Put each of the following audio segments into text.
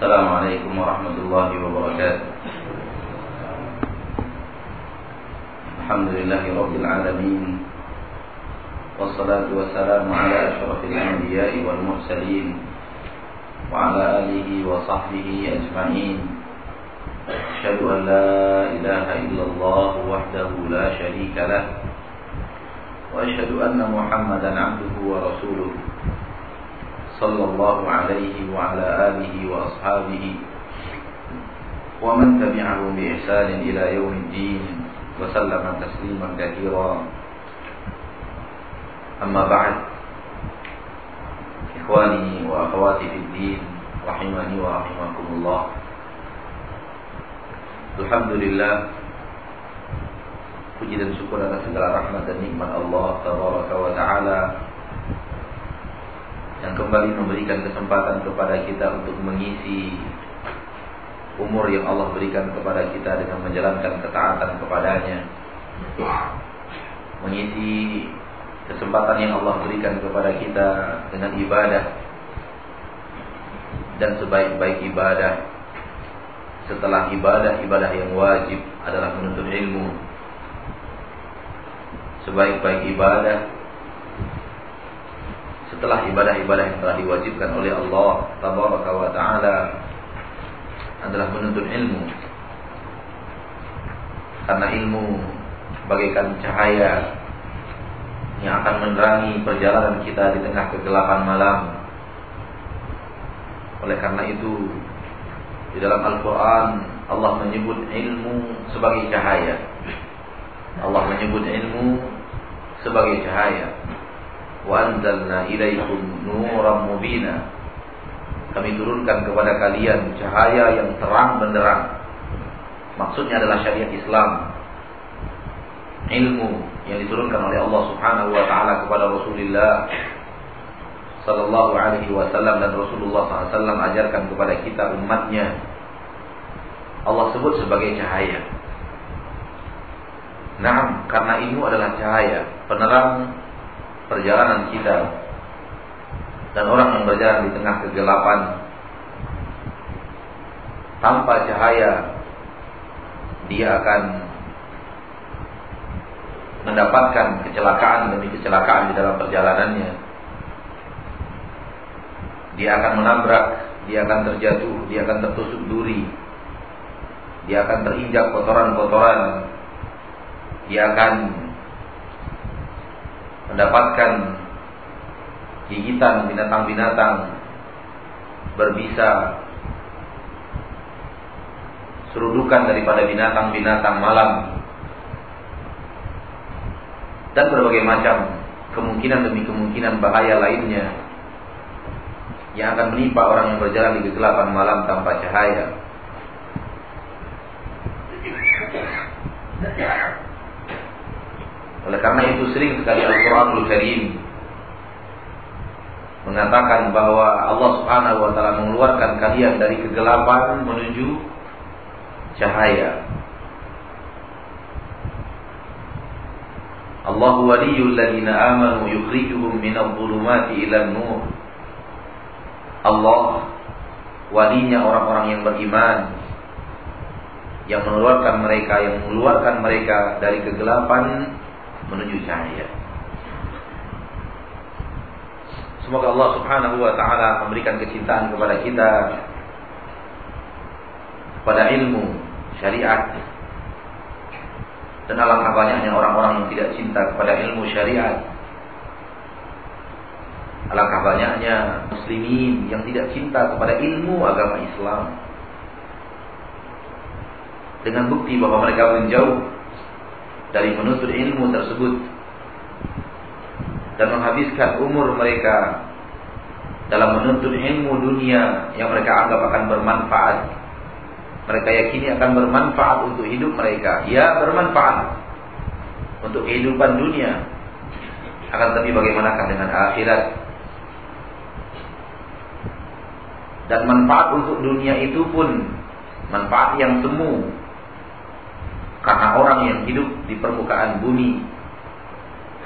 السلام عليكم ورحمة الله وبركاته. الحمد لله رب العالمين والصلاة والسلام على أشرف الأنبياء والمرسلين وعلى آله وصحبه أجمعين. أشهد أن لا إله إلا الله وحده لا شريك له وأشهد أن محمدا عبده ورسوله. صلى الله عليه وعلى آله وأصحابه ومن تبعه بإحسان إلى يوم الدين وسلم تسليما كثيرا. أما بعد إخواني وأخواتي في الدين رحمني ورحمكم الله. الحمد لله Puji dan syukur atas segala rahmat dan nikmat Allah Tabaraka wa Ta'ala Yang kembali memberikan kesempatan kepada kita untuk mengisi Umur yang Allah berikan kepada kita dengan menjalankan ketaatan kepadanya. Mengisi kesempatan yang Allah berikan kepada kita dengan ibadah. Dan sebaik-baik ibadah Setelah ibadah, ibadah yang wajib adalah menuntut ilmu. Sebaik-baik ibadah setelah ibadah-ibadah yang telah diwajibkan oleh Allah tabaraka wa taala adalah menuntut ilmu. Karena ilmu bagaikan cahaya yang akan menerangi perjalanan kita di tengah kegelapan malam. Oleh karena itu di dalam Al-Quran Allah menyebut ilmu sebagai cahaya. Allah menyebut ilmu sebagai cahaya. Anzalna ilaikum nuran mubina. Kami turunkan kepada kalian cahaya yang terang benderang. Maksudnya adalah syariat Islam. Ilmu yang diturunkan oleh Allah Subhanahu wa taala kepada Rasulullah sallallahu alaihi wasallam dan Rasulullah SAW ajarkan kepada kita umatnya. Allah sebut sebagai cahaya. Nah, karena ilmu adalah cahaya, penerang perjalanan kita. Dan orang yang berjalan di tengah kegelapan tanpa cahaya dia akan mendapatkan kecelakaan demi kecelakaan di dalam perjalanannya. Dia akan menabrak, dia akan terjatuh, dia akan tertusuk duri. Dia akan terinjak kotoran-kotoran dia akan mendapatkan gigitan binatang-binatang berbisa serudukan daripada binatang-binatang malam dan berbagai macam kemungkinan demi kemungkinan bahaya lainnya yang akan menimpa orang yang berjalan di kegelapan malam tanpa cahaya. Oleh karena itu sering sekali Al-Quranul Karim mengatakan bahwa Allah Subhanahu wa taala mengeluarkan kalian dari kegelapan menuju cahaya. Allah waliyul ladzina amanu yukhrijuhum minadh dhulumati ilan nur. Allah walinya orang-orang yang beriman yang mengeluarkan mereka yang mengeluarkan mereka dari kegelapan menuju cahaya. Semoga Allah Subhanahu wa taala memberikan kecintaan kepada kita kepada ilmu syariat. Dan alangkah banyaknya orang-orang yang tidak cinta kepada ilmu syariat. Alangkah banyaknya muslimin yang tidak cinta kepada ilmu agama Islam. Dengan bukti bahwa mereka menjauh dari menuntut ilmu tersebut dan menghabiskan umur mereka dalam menuntut ilmu dunia yang mereka anggap akan bermanfaat. Mereka yakini akan bermanfaat untuk hidup mereka. Ya, bermanfaat untuk kehidupan dunia. Akan tapi bagaimanakah dengan akhirat? Dan manfaat untuk dunia itu pun manfaat yang semu karena orang yang hidup di permukaan bumi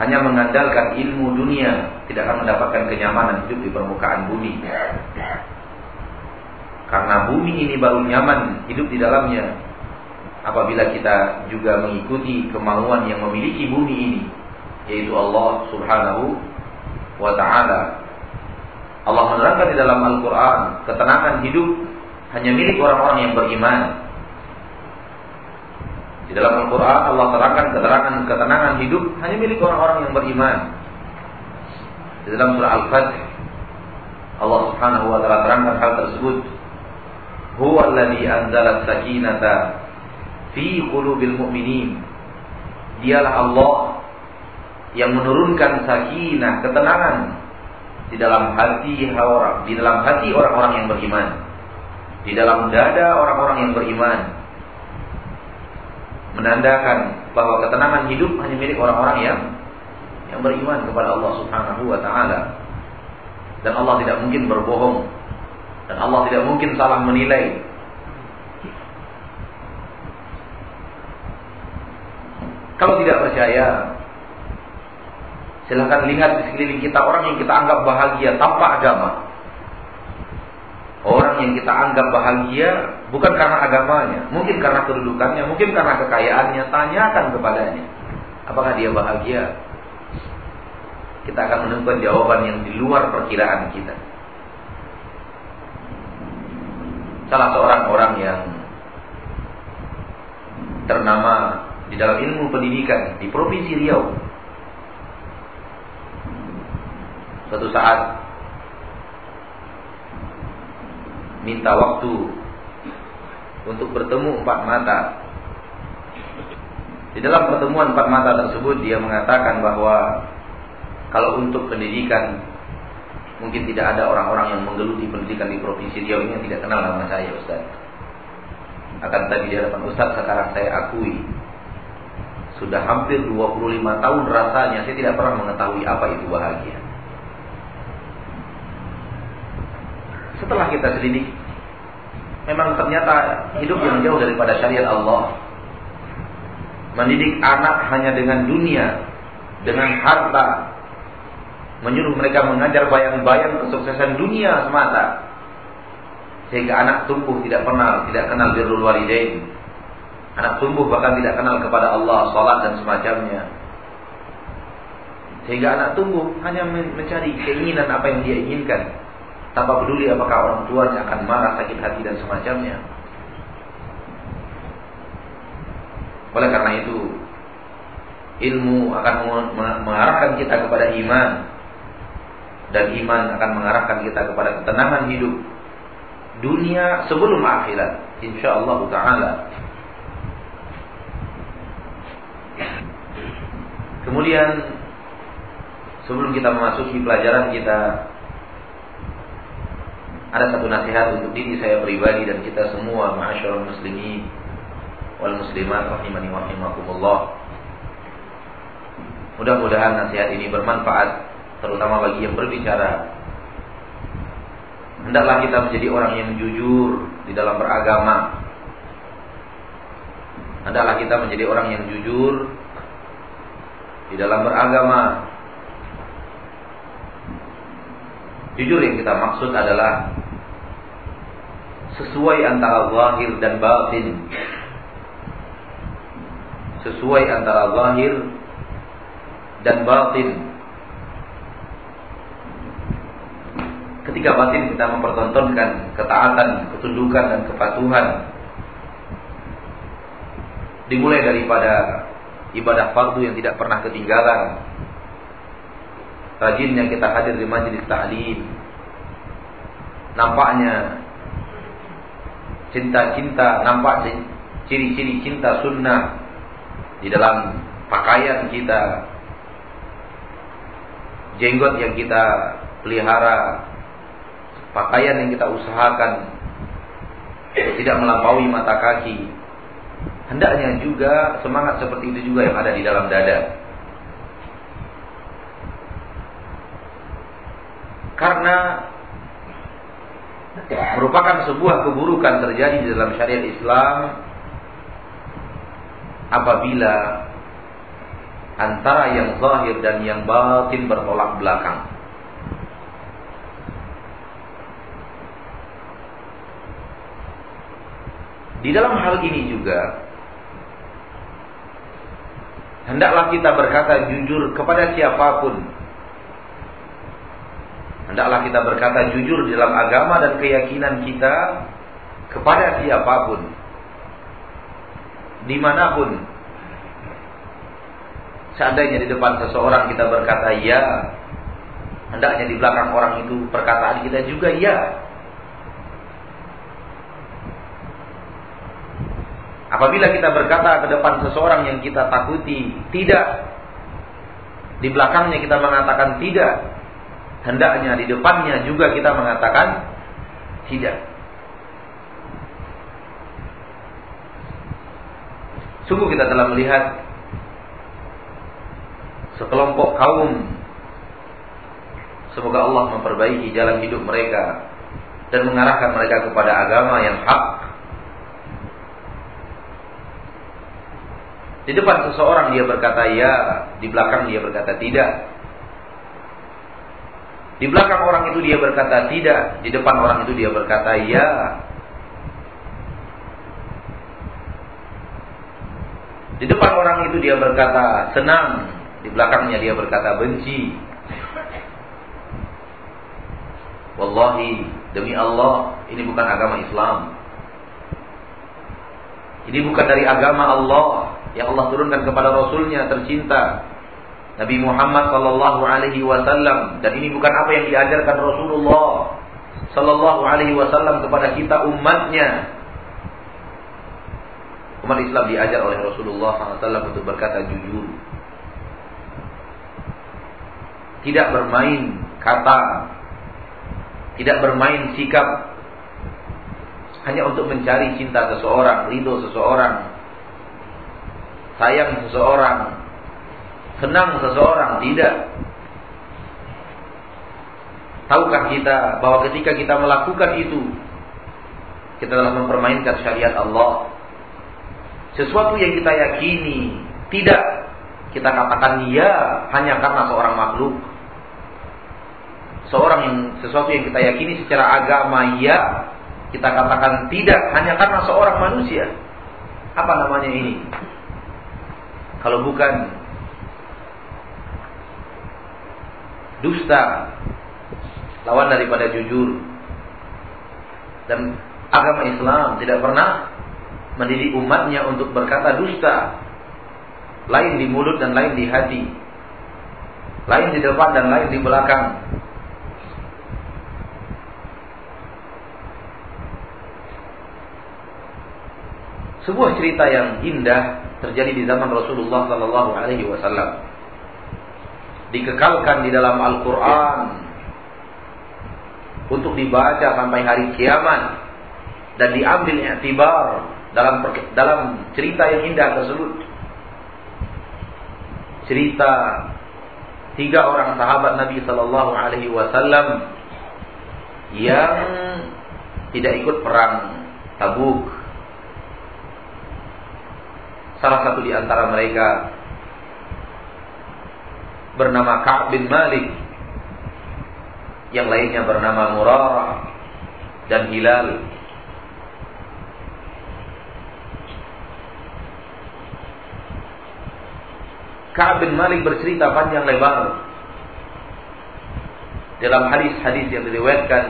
hanya mengandalkan ilmu dunia tidak akan mendapatkan kenyamanan hidup di permukaan bumi. Karena bumi ini baru nyaman hidup di dalamnya apabila kita juga mengikuti kemauan yang memiliki bumi ini yaitu Allah Subhanahu wa taala. Allah menerangkan di dalam Al-Qur'an ketenangan hidup hanya milik orang-orang yang beriman. Di dalam Al-Quran Allah terangkan keterangan ketenangan hidup hanya milik orang-orang yang beriman. Di dalam surah Al-Fatih Allah Subhanahu wa taala terangkan hal tersebut. Huwa alladhi sakinata fi qulubil mu'minin. Dialah Allah yang menurunkan sakinah, ketenangan di dalam hati orang, di dalam hati orang-orang yang beriman. Di dalam dada orang-orang yang beriman. Menandakan bahwa ketenangan hidup hanya milik orang-orang yang yang beriman kepada Allah Subhanahu wa taala. Dan Allah tidak mungkin berbohong. Dan Allah tidak mungkin salah menilai. Kalau tidak percaya, silahkan lihat di sekeliling kita orang yang kita anggap bahagia tanpa agama. Orang yang kita anggap bahagia bukan karena agamanya, mungkin karena kedudukannya, mungkin karena kekayaannya. Tanyakan kepadanya, apakah dia bahagia? Kita akan menemukan jawaban yang di luar perkiraan kita. Salah seorang orang yang ternama di dalam ilmu pendidikan di Provinsi Riau. Suatu saat minta waktu untuk bertemu empat mata. Di dalam pertemuan empat mata tersebut dia mengatakan bahwa kalau untuk pendidikan mungkin tidak ada orang-orang yang menggeluti pendidikan di provinsi Riau ini yang tidak kenal nama saya Ustaz. Akan tadi di hadapan Ustaz sekarang saya akui sudah hampir 25 tahun rasanya saya tidak pernah mengetahui apa itu bahagia. Setelah kita selidiki, memang ternyata hidup yang jauh daripada syariat Allah. Mendidik anak hanya dengan dunia, dengan harta, menyuruh mereka mengajar bayang-bayang kesuksesan dunia semata. Sehingga anak tumbuh tidak pernah, tidak kenal birrul walidain. Anak tumbuh bahkan tidak kenal kepada Allah, salat dan semacamnya. Sehingga anak tumbuh hanya mencari keinginan apa yang dia inginkan tanpa peduli apakah orang tuanya akan marah, sakit hati dan semacamnya. Oleh karena itu, ilmu akan mengarahkan kita kepada iman dan iman akan mengarahkan kita kepada ketenangan hidup dunia sebelum akhirat insyaallah taala kemudian sebelum kita memasuki pelajaran kita ada satu nasihat untuk diri saya pribadi dan kita semua ma'asyiral muslimin wal muslimat rahimani wa rahimakumullah. Mudah-mudahan nasihat ini bermanfaat terutama bagi yang berbicara. Hendaklah kita menjadi orang yang jujur di dalam beragama. Hendaklah kita menjadi orang yang jujur di dalam beragama. Jujur yang kita maksud adalah sesuai antara zahir dan batin. Sesuai antara zahir dan batin. Ketika batin kita mempertontonkan ketaatan, ketundukan dan kepatuhan dimulai daripada ibadah fardu yang tidak pernah ketinggalan. Rajinnya kita hadir di majlis ta'lim. Nampaknya cinta-cinta nampak ciri-ciri cinta sunnah di dalam pakaian kita jenggot yang kita pelihara pakaian yang kita usahakan tidak melampaui mata kaki. Hendaknya juga semangat seperti itu juga yang ada di dalam dada. Karena merupakan sebuah keburukan terjadi di dalam syariat Islam apabila antara yang zahir dan yang batin bertolak belakang. Di dalam hal ini juga hendaklah kita berkata jujur kepada siapa pun. Hendaklah kita berkata jujur dalam agama dan keyakinan kita kepada siapa pun. Di mana pun. Seandainya di depan seseorang kita berkata ya. Hendaknya di belakang orang itu perkataan kita juga ya. Apabila kita berkata ke depan seseorang yang kita takuti tidak, di belakangnya kita mengatakan tidak, hendaknya di depannya juga kita mengatakan tidak. Sungguh kita telah melihat sekelompok kaum Semoga Allah memperbaiki jalan hidup mereka dan mengarahkan mereka kepada agama yang hak Di depan seseorang dia berkata ya, di belakang dia berkata tidak. Di belakang orang itu dia berkata tidak, di depan orang itu dia berkata ya. Di depan orang itu dia berkata senang, di belakangnya dia berkata benci. Wallahi, demi Allah, ini bukan agama Islam. Ini bukan dari agama Allah yang Allah turunkan kepada Rasulnya tercinta Nabi Muhammad Sallallahu Alaihi Wasallam. Dan ini bukan apa yang diajarkan Rasulullah Sallallahu Alaihi Wasallam kepada kita umatnya. Umat Islam diajar oleh Rasulullah SAW untuk berkata jujur, tidak bermain kata, tidak bermain sikap, hanya untuk mencari cinta seseorang, ridho seseorang, sayang seseorang, senang seseorang, tidak. Tahukah kita bahwa ketika kita melakukan itu, kita telah mempermainkan syariat Allah. Sesuatu yang kita yakini tidak kita katakan ya hanya karena seorang makhluk. Seorang yang sesuatu yang kita yakini secara agama ya kita katakan tidak hanya karena seorang manusia. Apa namanya ini? Kalau bukan dusta lawan daripada jujur. Dan agama Islam tidak pernah mendidik umatnya untuk berkata dusta. Lain di mulut dan lain di hati. Lain di depan dan lain di belakang. Sebuah cerita yang indah terjadi di zaman Rasulullah Sallallahu Alaihi Wasallam. Dikekalkan di dalam Al-Quran. Untuk dibaca sampai hari kiamat. Dan diambil i'tibar dalam dalam cerita yang indah tersebut. Cerita tiga orang sahabat Nabi Sallallahu Alaihi Wasallam yang tidak ikut perang Tabuk. Salah satu di antara mereka bernama Ka'ab bin Malik. Yang lainnya bernama Murarah dan Hilal. Ka'ab bin Malik bercerita panjang lebar dalam hadis-hadis yang diriwayatkan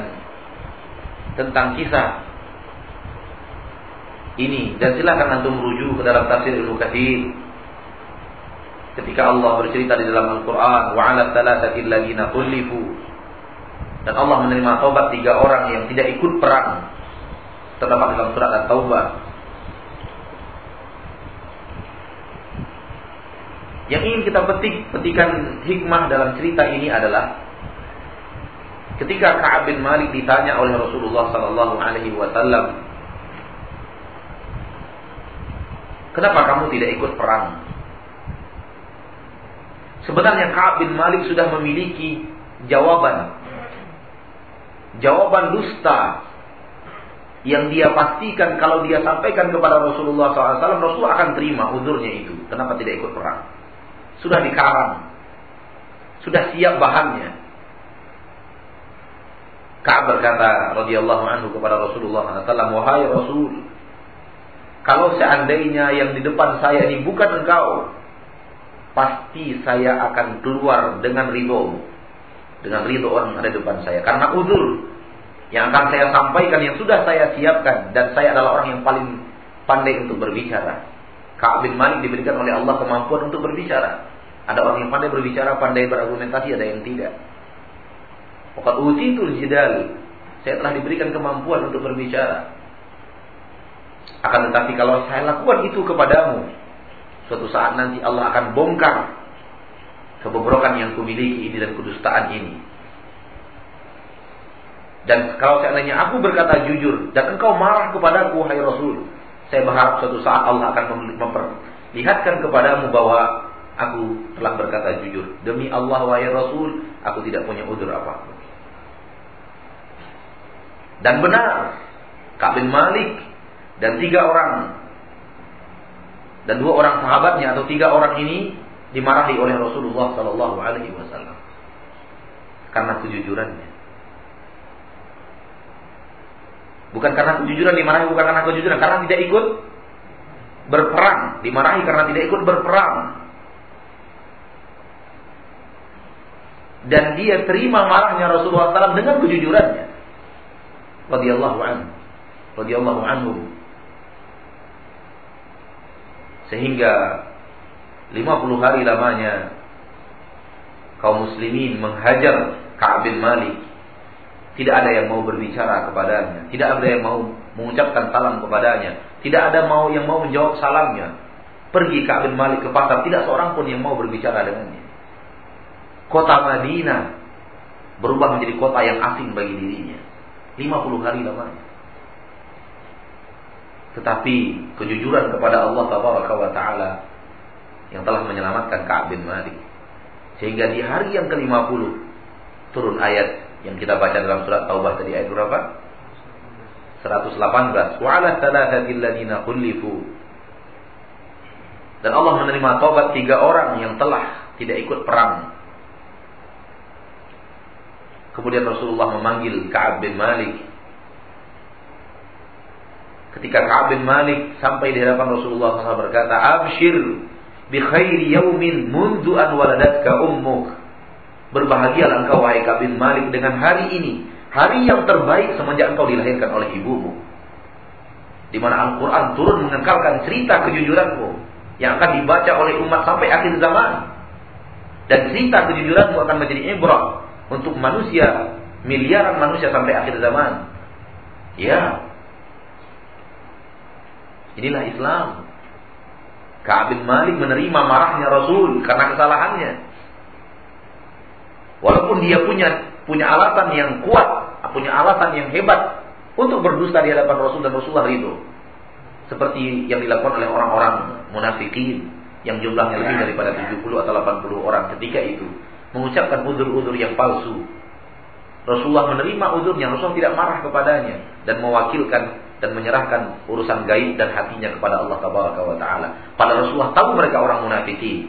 tentang kisah ini dan silakan antum merujuk ke dalam tafsir Ibnu Katsir ketika Allah bercerita di dalam Al-Qur'an wa dan Allah menerima taubat tiga orang yang tidak ikut perang. Terdapat dalam surat At-Taubah. Yang ingin kita petik petikan hikmah dalam cerita ini adalah ketika Ka'ab bin Malik ditanya oleh Rasulullah sallallahu alaihi wasallam Kenapa kamu tidak ikut perang? Sebenarnya Ka'ab bin Malik sudah memiliki jawaban. Jawaban dusta yang dia pastikan kalau dia sampaikan kepada Rasulullah SAW, Rasul akan terima uzurnya itu. Kenapa tidak ikut perang? Sudah dikarang. Sudah siap bahannya. Ka'ab berkata radhiyallahu anhu kepada Rasulullah SAW, "Wahai Rasul, kalau seandainya yang di depan saya ini bukan engkau, pasti saya akan keluar dengan ridho. Dengan ridho orang ada di depan saya. Karena uzur yang akan saya sampaikan yang sudah saya siapkan. Dan saya adalah orang yang paling pandai untuk berbicara. Ka'ab bin Malik diberikan oleh Allah kemampuan untuk berbicara. Ada orang yang pandai berbicara, pandai berargumentasi, ada yang tidak. Waqad utitul jidal. Saya telah diberikan kemampuan untuk berbicara. Akan tetapi kalau saya lakukan itu kepadamu, Suatu saat nanti Allah akan bongkar kebobrokan yang kumiliki ini dan kedustaan ini. Dan kalau seandainya aku berkata jujur dan engkau marah kepadaku, hai Rasul, saya berharap suatu saat Allah akan memperlihatkan kepadamu bahwa aku telah berkata jujur. Demi Allah, wahai Rasul, aku tidak punya udur apa. Dan benar, Ka'bin Malik dan tiga orang dan dua orang sahabatnya atau tiga orang ini dimarahi oleh Rasulullah Sallallahu Alaihi Wasallam karena kejujurannya. Bukan karena kejujuran dimarahi, bukan karena kejujuran, karena tidak ikut berperang. Dimarahi karena tidak ikut berperang. Dan dia terima marahnya Rasulullah SAW dengan kejujurannya. Radiyallahu anhu. Radiyallahu anhu. Sehingga 50 hari lamanya kaum muslimin menghajar Ka'ab bin Malik. Tidak ada yang mau berbicara kepadanya, tidak ada yang mau mengucapkan salam kepadanya, tidak ada mau yang mau menjawab salamnya. Pergi Ka'ab bin Malik ke pasar, tidak seorang pun yang mau berbicara dengannya. Kota Madinah berubah menjadi kota yang asing bagi dirinya. 50 hari lamanya. Tetapi kejujuran kepada Allah wa taala yang telah menyelamatkan Ka'ab bin Malik. Sehingga di hari yang ke-50 turun ayat yang kita baca dalam surat Taubah tadi ayat berapa? 118. Wa 'ala thalathatil khulifu. Dan Allah menerima taubat tiga orang yang telah tidak ikut perang. Kemudian Rasulullah memanggil Ka'ab bin Malik Ketika Ka'ab bin Malik sampai di hadapan Rasulullah SAW berkata, Abshir bi khairi yaumin mundu an waladatka ummuk. Berbahagialah engkau wahai Ka'ab bin Malik dengan hari ini. Hari yang terbaik semenjak engkau dilahirkan oleh ibumu. Di mana Al-Quran turun mengekalkan cerita kejujuranmu. Yang akan dibaca oleh umat sampai akhir zaman. Dan cerita kejujuranmu akan menjadi ibrah untuk manusia, miliaran manusia sampai akhir zaman. Ya, Inilah Islam. Ka'ab bin Malik menerima marahnya Rasul karena kesalahannya. Walaupun dia punya punya alasan yang kuat, punya alasan yang hebat untuk berdusta di hadapan Rasul dan Rasulullah itu. Seperti yang dilakukan oleh orang-orang munafikin yang jumlahnya lebih daripada 70 atau 80 orang ketika itu mengucapkan udur-udur yang palsu. Rasulullah menerima udurnya, Rasulullah tidak marah kepadanya dan mewakilkan dan menyerahkan urusan gaib dan hatinya kepada Allah Taala. Pada Rasulullah tahu mereka orang munafiki.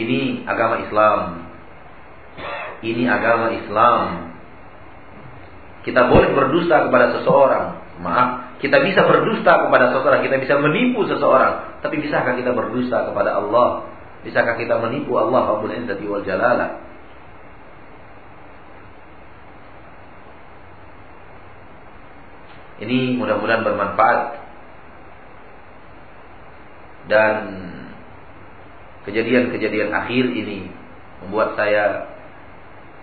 Ini agama Islam. Ini agama Islam. Kita boleh berdusta kepada seseorang. Maaf, kita bisa berdusta kepada seseorang, kita bisa menipu seseorang, tapi bisakah kita berdusta kepada Allah? Bisakah kita menipu Allah Rabbul Izzati wal Jalalah? Ini mudah-mudahan bermanfaat dan kejadian-kejadian akhir ini membuat saya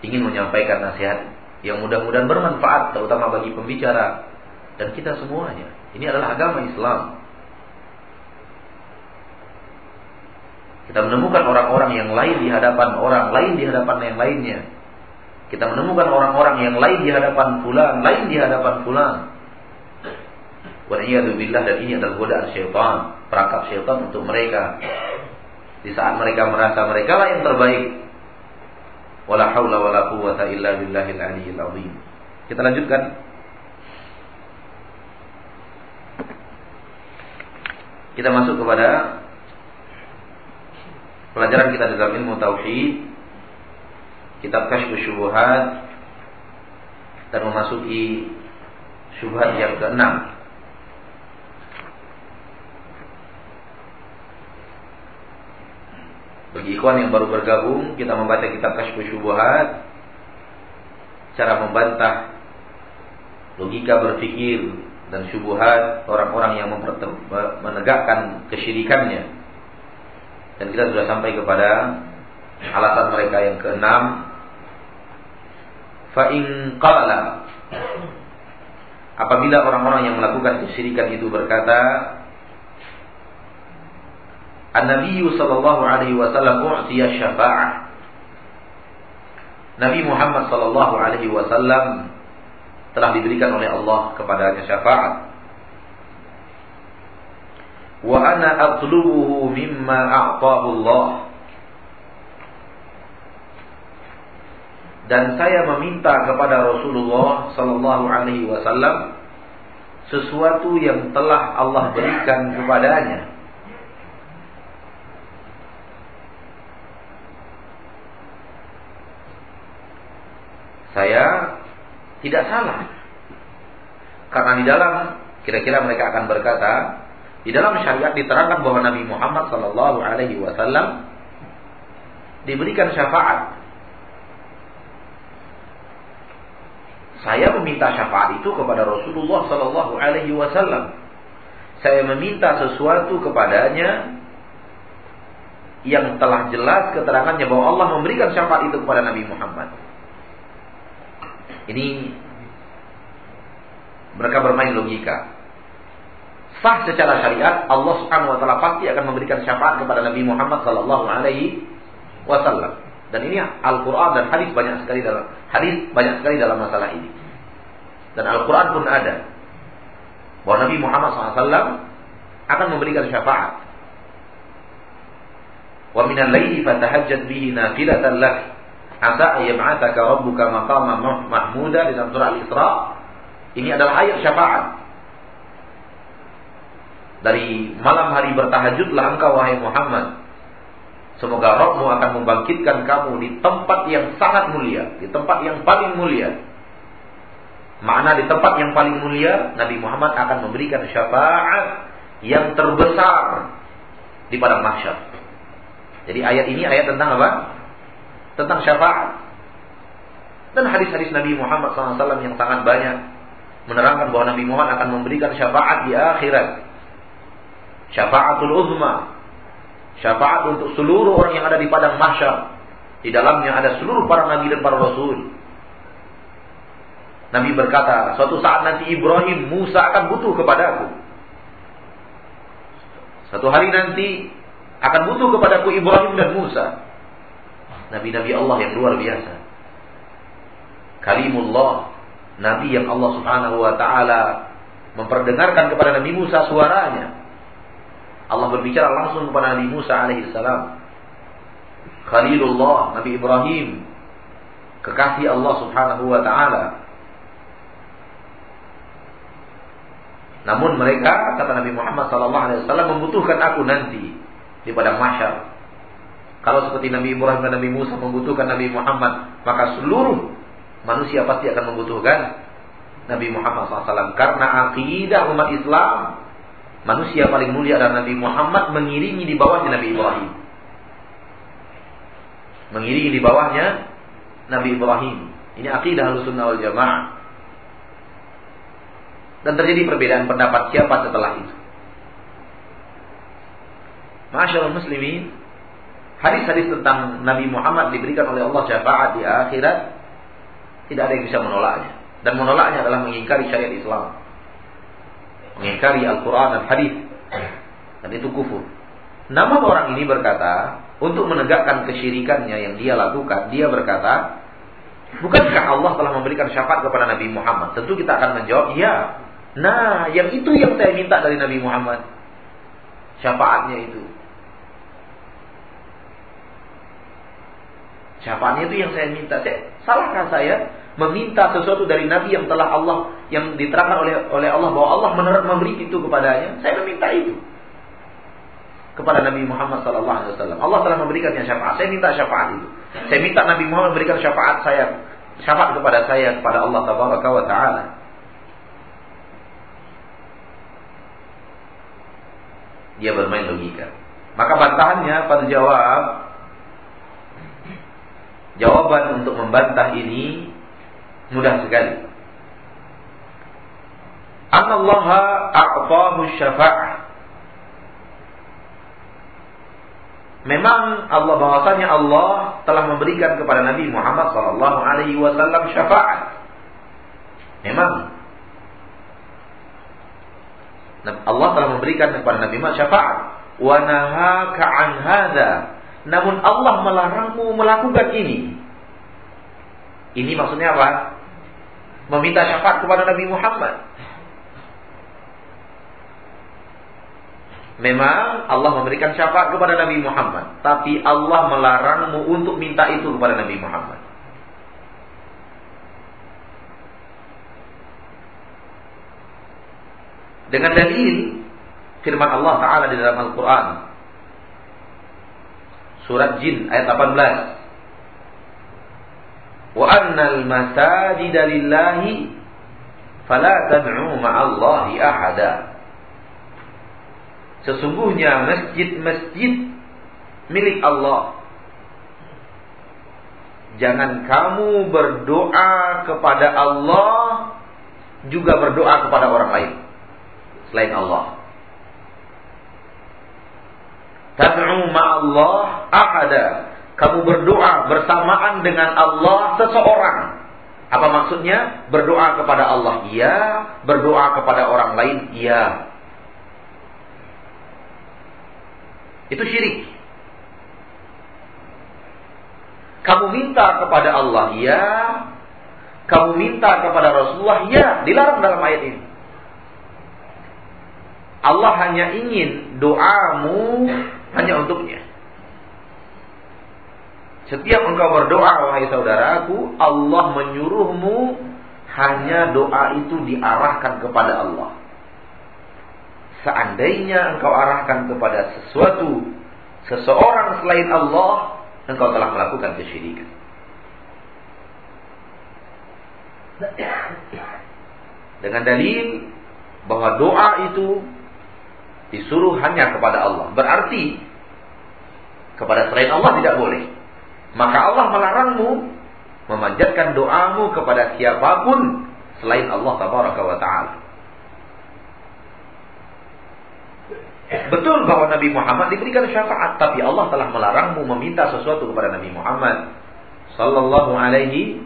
ingin menyampaikan nasihat yang mudah-mudahan bermanfaat terutama bagi pembicara dan kita semuanya. Ini adalah agama Islam. Kita menemukan orang-orang yang lain di hadapan orang lain di hadapan yang lainnya. Kita menemukan orang-orang yang lain di hadapan fulan, lain di hadapan fulan. Waliyadzubillah dan ini adalah godaan syaitan, perangkap syaitan untuk mereka. Di saat mereka merasa mereka lah yang terbaik. Wala haula wala quwwata illa billahil azim. Kita lanjutkan. Kita masuk kepada pelajaran kita dalam ilmu tauhid, kitab Kashfus Syubuhat dan memasuki Syubhat yang keenam. Bagi ikhwan yang baru bergabung, kita membaca kitab Kashfu Syubuhat. Cara membantah logika berpikir dan syubuhat orang-orang yang menegakkan kesyirikannya. Dan kita sudah sampai kepada alasan mereka yang keenam. Fa'in qala Apabila orang-orang yang melakukan kesyirikan itu berkata, An-Nabi sallallahu alaihi wasallam u'tiya syafa'ah. Nabi Muhammad sallallahu alaihi wasallam telah diberikan oleh Allah kepadanya syafaat. Wa ana atlubuhu mimma a'tahu Allah. dan saya meminta kepada Rasulullah sallallahu alaihi wasallam sesuatu yang telah Allah berikan kepadanya. Saya tidak salah. Karena di dalam kira-kira mereka akan berkata, di dalam syariat diterangkan bahwa Nabi Muhammad sallallahu alaihi wasallam diberikan syafaat Saya meminta syafaat itu kepada Rasulullah Sallallahu Alaihi Wasallam. Saya meminta sesuatu kepadanya yang telah jelas keterangannya bahwa Allah memberikan syafaat itu kepada Nabi Muhammad. Ini mereka bermain logika. Sah secara syariat Allah Subhanahu wa taala pasti akan memberikan syafaat kepada Nabi Muhammad sallallahu alaihi wasallam. Dan ini Al-Quran dan hadis banyak sekali dalam hadis banyak sekali dalam masalah ini. Dan Al-Quran pun ada bahwa Nabi Muhammad SAW akan memberikan syafaat. Wa minal laili fatahajjad bihi nafilatan lak asa ayyab'ataka rabbuka maqaman mahmuda di dalam surah Al-Isra. Ini adalah ayat syafaat. Dari malam hari bertahajudlah engkau wahai Muhammad Semoga Rabbmu akan membangkitkan kamu di tempat yang sangat mulia, di tempat yang paling mulia. Mana di tempat yang paling mulia, Nabi Muhammad akan memberikan syafaat yang terbesar di padang mahsyar. Jadi ayat ini ayat tentang apa? Tentang syafaat. Dan hadis-hadis Nabi Muhammad SAW yang sangat banyak menerangkan bahwa Nabi Muhammad akan memberikan syafaat di akhirat. Syafaatul uzma, Syafaat untuk seluruh orang yang ada di padang mahsyar. Di dalamnya ada seluruh para nabi dan para rasul. Nabi berkata, suatu saat nanti Ibrahim, Musa akan butuh kepadaku. Satu hari nanti akan butuh kepadaku Ibrahim dan Musa. Nabi-nabi Allah yang luar biasa. Kalimullah, nabi yang Allah Subhanahu wa taala memperdengarkan kepada Nabi Musa suaranya. Allah berbicara langsung kepada Nabi Musa alaihissalam. Khalilullah, Nabi Ibrahim, kekasih Allah Subhanahu wa taala. Namun mereka kata Nabi Muhammad sallallahu alaihi wasallam membutuhkan aku nanti di padang mahsyar. Kalau seperti Nabi Ibrahim dan Nabi Musa membutuhkan Nabi Muhammad, maka seluruh manusia pasti akan membutuhkan Nabi Muhammad SAW. Karena akidah umat Islam Manusia paling mulia adalah Nabi Muhammad mengiringi di bawahnya Nabi Ibrahim. Mengiringi di bawahnya Nabi Ibrahim. Ini akidah Ahlussunnah wal Jamaah. Dan terjadi perbedaan pendapat siapa setelah itu. Masyaallah muslimin, hadis-hadis tentang Nabi Muhammad diberikan oleh Allah syafaat di akhirat tidak ada yang bisa menolaknya. Dan menolaknya adalah mengingkari syariat Islam mengingkari Al-Quran dan hadis dan itu kufur. Namun orang ini berkata, untuk menegakkan kesyirikannya yang dia lakukan, dia berkata, bukankah Allah telah memberikan syafaat kepada Nabi Muhammad? Tentu kita akan menjawab, ya. Nah, yang itu yang saya minta dari Nabi Muhammad. Syafaatnya itu. Jawabannya itu yang saya minta. Saya, salahkah saya meminta sesuatu dari Nabi yang telah Allah yang diterangkan oleh oleh Allah bahwa Allah menerima memberi itu kepadanya? Saya meminta itu kepada Nabi Muhammad Sallallahu Alaihi Wasallam. Allah telah memberikannya syafaat. Saya minta syafaat itu. Saya minta Nabi Muhammad memberikan syafaat saya syafaat kepada saya kepada Allah Tabaraka wa Taala. Dia bermain logika. Maka bantahannya pada jawab jawaban untuk membantah ini mudah sekali. Anallaha a'tahu syafa'ah. Memang Allah bahwasanya Allah telah memberikan kepada Nabi Muhammad sallallahu alaihi wasallam syafaat. Memang Allah telah memberikan kepada Nabi Muhammad syafaat. Wa nahaka an hadza. Namun Allah melarangmu melakukan ini. Ini maksudnya apa? Meminta syafaat kepada Nabi Muhammad. Memang Allah memberikan syafaat kepada Nabi Muhammad, tapi Allah melarangmu untuk minta itu kepada Nabi Muhammad. Dengan dalil firman Allah Ta'ala di dalam Al-Quran. Surat Jin ayat 18. Wa annal masajida lillahi fala tad'u ma'allahi ahada. Sesungguhnya masjid-masjid milik Allah. Jangan kamu berdoa kepada Allah juga berdoa kepada orang lain selain Allah. Tad'u ma'allah ahada. Kamu berdoa bersamaan dengan Allah seseorang. Apa maksudnya? Berdoa kepada Allah iya, berdoa kepada orang lain iya. Itu syirik. Kamu minta kepada Allah, ya. Kamu minta kepada Rasulullah, ya. Dilarang dalam ayat ini. Allah hanya ingin doamu hanya untuknya. Setiap engkau berdoa, wahai saudaraku, Allah menyuruhmu hanya doa itu diarahkan kepada Allah seandainya engkau arahkan kepada sesuatu seseorang selain Allah, engkau telah melakukan kesyirikan. Dengan dalil bahwa doa itu disuruh hanya kepada Allah. Berarti kepada selain Allah tidak boleh. Maka Allah melarangmu memanjatkan doamu kepada siapa pun selain Allah tabaraka wa taala. Betul bahwa Nabi Muhammad diberikan syafaat, tapi Allah telah melarangmu meminta sesuatu kepada Nabi Muhammad sallallahu alaihi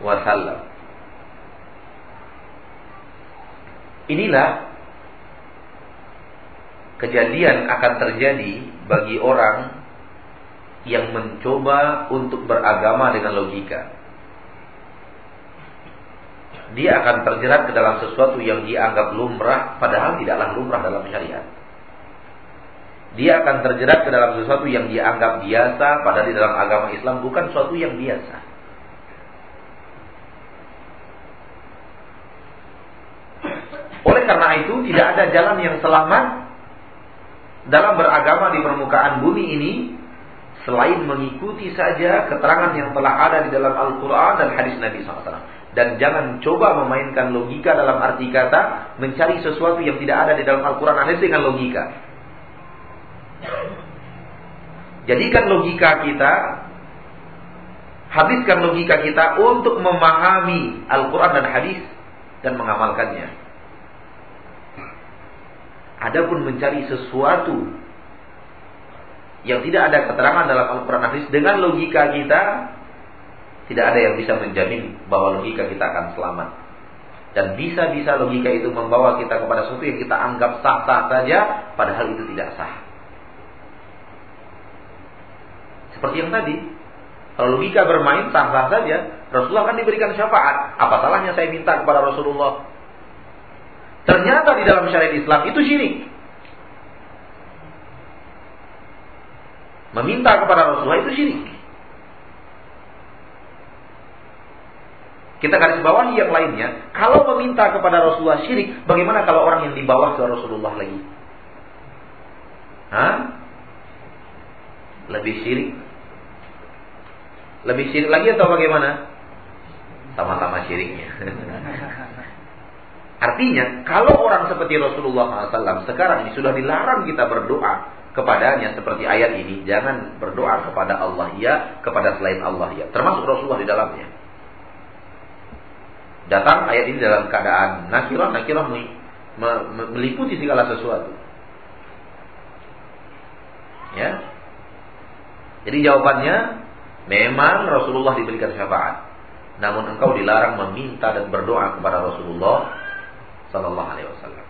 wasallam. Inilah kejadian akan terjadi bagi orang yang mencoba untuk beragama dengan logika. Dia akan terjerat ke dalam sesuatu yang dianggap lumrah padahal tidaklah lumrah dalam syariat dia akan terjerat ke dalam sesuatu yang dianggap biasa padahal di dalam agama Islam bukan sesuatu yang biasa. Oleh karena itu tidak ada jalan yang selamat dalam beragama di permukaan bumi ini selain mengikuti saja keterangan yang telah ada di dalam Al-Quran dan hadis Nabi SAW. Dan jangan coba memainkan logika dalam arti kata mencari sesuatu yang tidak ada di dalam Al-Quran hadis dengan logika. Jadikan logika kita Habiskan logika kita untuk memahami Al-Quran dan hadis Dan mengamalkannya Adapun mencari sesuatu Yang tidak ada keterangan dalam Al-Quran hadis Dengan logika kita Tidak ada yang bisa menjamin Bahwa logika kita akan selamat dan bisa-bisa logika itu membawa kita kepada sesuatu yang kita anggap sah-sah saja, padahal itu tidak sah. Seperti yang tadi. Kalau logika bermain sah-sah saja. Rasulullah kan diberikan syafaat. Apa salahnya saya minta kepada Rasulullah? Ternyata di dalam syariat Islam itu syirik. Meminta kepada Rasulullah itu syirik. Kita garis bawahi yang lainnya. Kalau meminta kepada Rasulullah syirik, bagaimana kalau orang yang di bawah ke Rasulullah lagi? Hah? Lebih syirik lebih syirik lagi atau bagaimana? Sama-sama syiriknya. Artinya, kalau orang seperti Rasulullah SAW sekarang ini sudah dilarang kita berdoa kepadanya seperti ayat ini, jangan berdoa kepada Allah ya, kepada selain Allah ya. Termasuk Rasulullah di dalamnya. Datang ayat ini dalam keadaan nakirah, nakirah meliputi segala sesuatu. Ya. Jadi jawabannya memang Rasulullah diberikan syafaat. Namun engkau dilarang meminta dan berdoa kepada Rasulullah Sallallahu Alaihi Wasallam.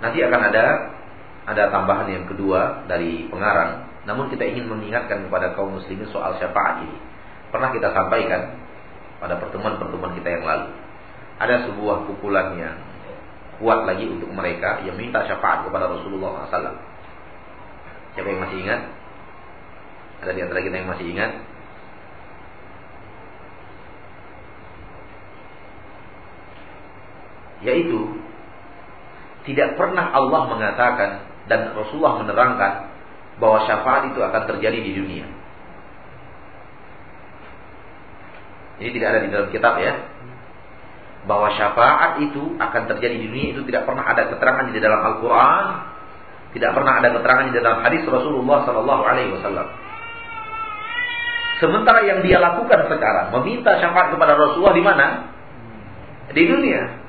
Nanti akan ada ada tambahan yang kedua dari pengarang. Namun kita ingin mengingatkan kepada kaum muslimin soal syafaat ini. Pernah kita sampaikan pada pertemuan-pertemuan kita yang lalu. Ada sebuah pukulan yang kuat lagi untuk mereka yang minta syafaat kepada Rasulullah SAW. Siapa yang masih ingat? Ada di antara kita yang masih ingat? Yaitu tidak pernah Allah mengatakan dan Rasulullah menerangkan bahwa syafaat itu akan terjadi di dunia. Ini tidak ada di dalam kitab ya. Bahwa syafaat itu akan terjadi di dunia itu tidak pernah ada keterangan di dalam Al-Quran, tidak pernah ada keterangan di dalam hadis Rasulullah Sallallahu Alaihi Wasallam. Sementara yang dia lakukan sekarang meminta syafaat kepada Rasulullah di mana? Di dunia.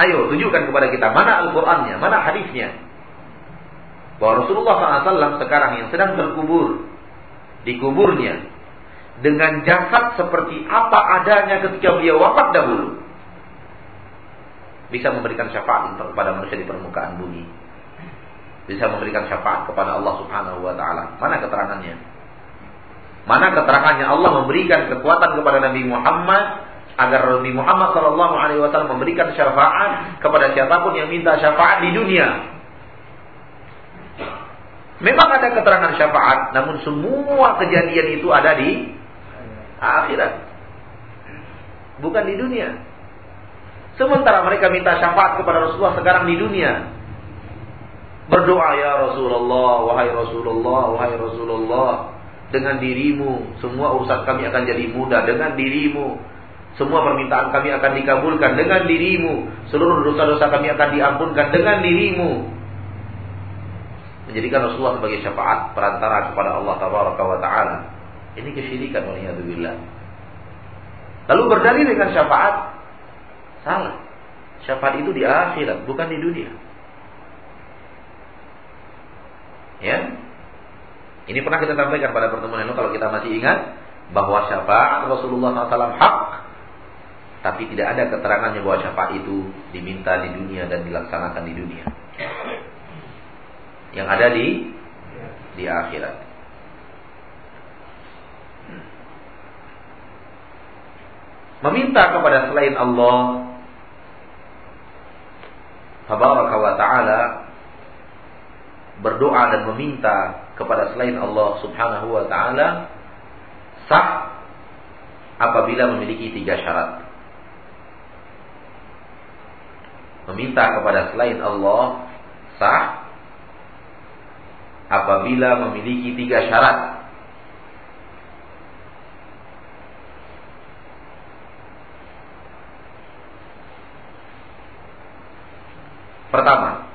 Ayo tunjukkan kepada kita mana Al-Qur'annya, mana hadisnya. Bahwa Rasulullah SAW sekarang yang sedang terkubur di kuburnya dengan jasad seperti apa adanya ketika beliau wafat dahulu bisa memberikan syafaat kepada manusia di permukaan bumi. Bisa memberikan syafaat kepada Allah Subhanahu wa taala. Mana keterangannya? Mana keterangannya Allah memberikan kekuatan kepada Nabi Muhammad agar Nabi Muhammad Shallallahu Alaihi Wasallam memberikan syafaat kepada siapa pun yang minta syafaat di dunia. Memang ada keterangan syafaat, namun semua kejadian itu ada di akhirat, bukan di dunia. Sementara mereka minta syafaat kepada Rasulullah sekarang di dunia. Berdoa ya Rasulullah, wahai Rasulullah, wahai Rasulullah, dengan dirimu semua urusan kami akan jadi mudah dengan dirimu semua permintaan kami akan dikabulkan dengan dirimu. Seluruh dosa-dosa kami akan diampunkan dengan dirimu. Menjadikan Rasulullah sebagai syafaat perantara kepada Allah Taala. Ini kesyirikan waliyadzubillah. Lalu berdalil dengan syafaat salah. Syafaat itu di akhirat, bukan di dunia. Ya. Ini pernah kita sampaikan pada pertemuan itu kalau kita masih ingat bahwa syafaat Rasulullah SAW hak tapi tidak ada keterangannya bahwa syafaat itu diminta di dunia dan dilaksanakan di dunia. Yang ada di di akhirat. Meminta kepada selain Allah Tabaraka wa ta'ala berdoa dan meminta kepada selain Allah Subhanahu wa taala sah apabila memiliki tiga syarat. Meminta kepada selain Allah sah apabila memiliki tiga syarat. Pertama,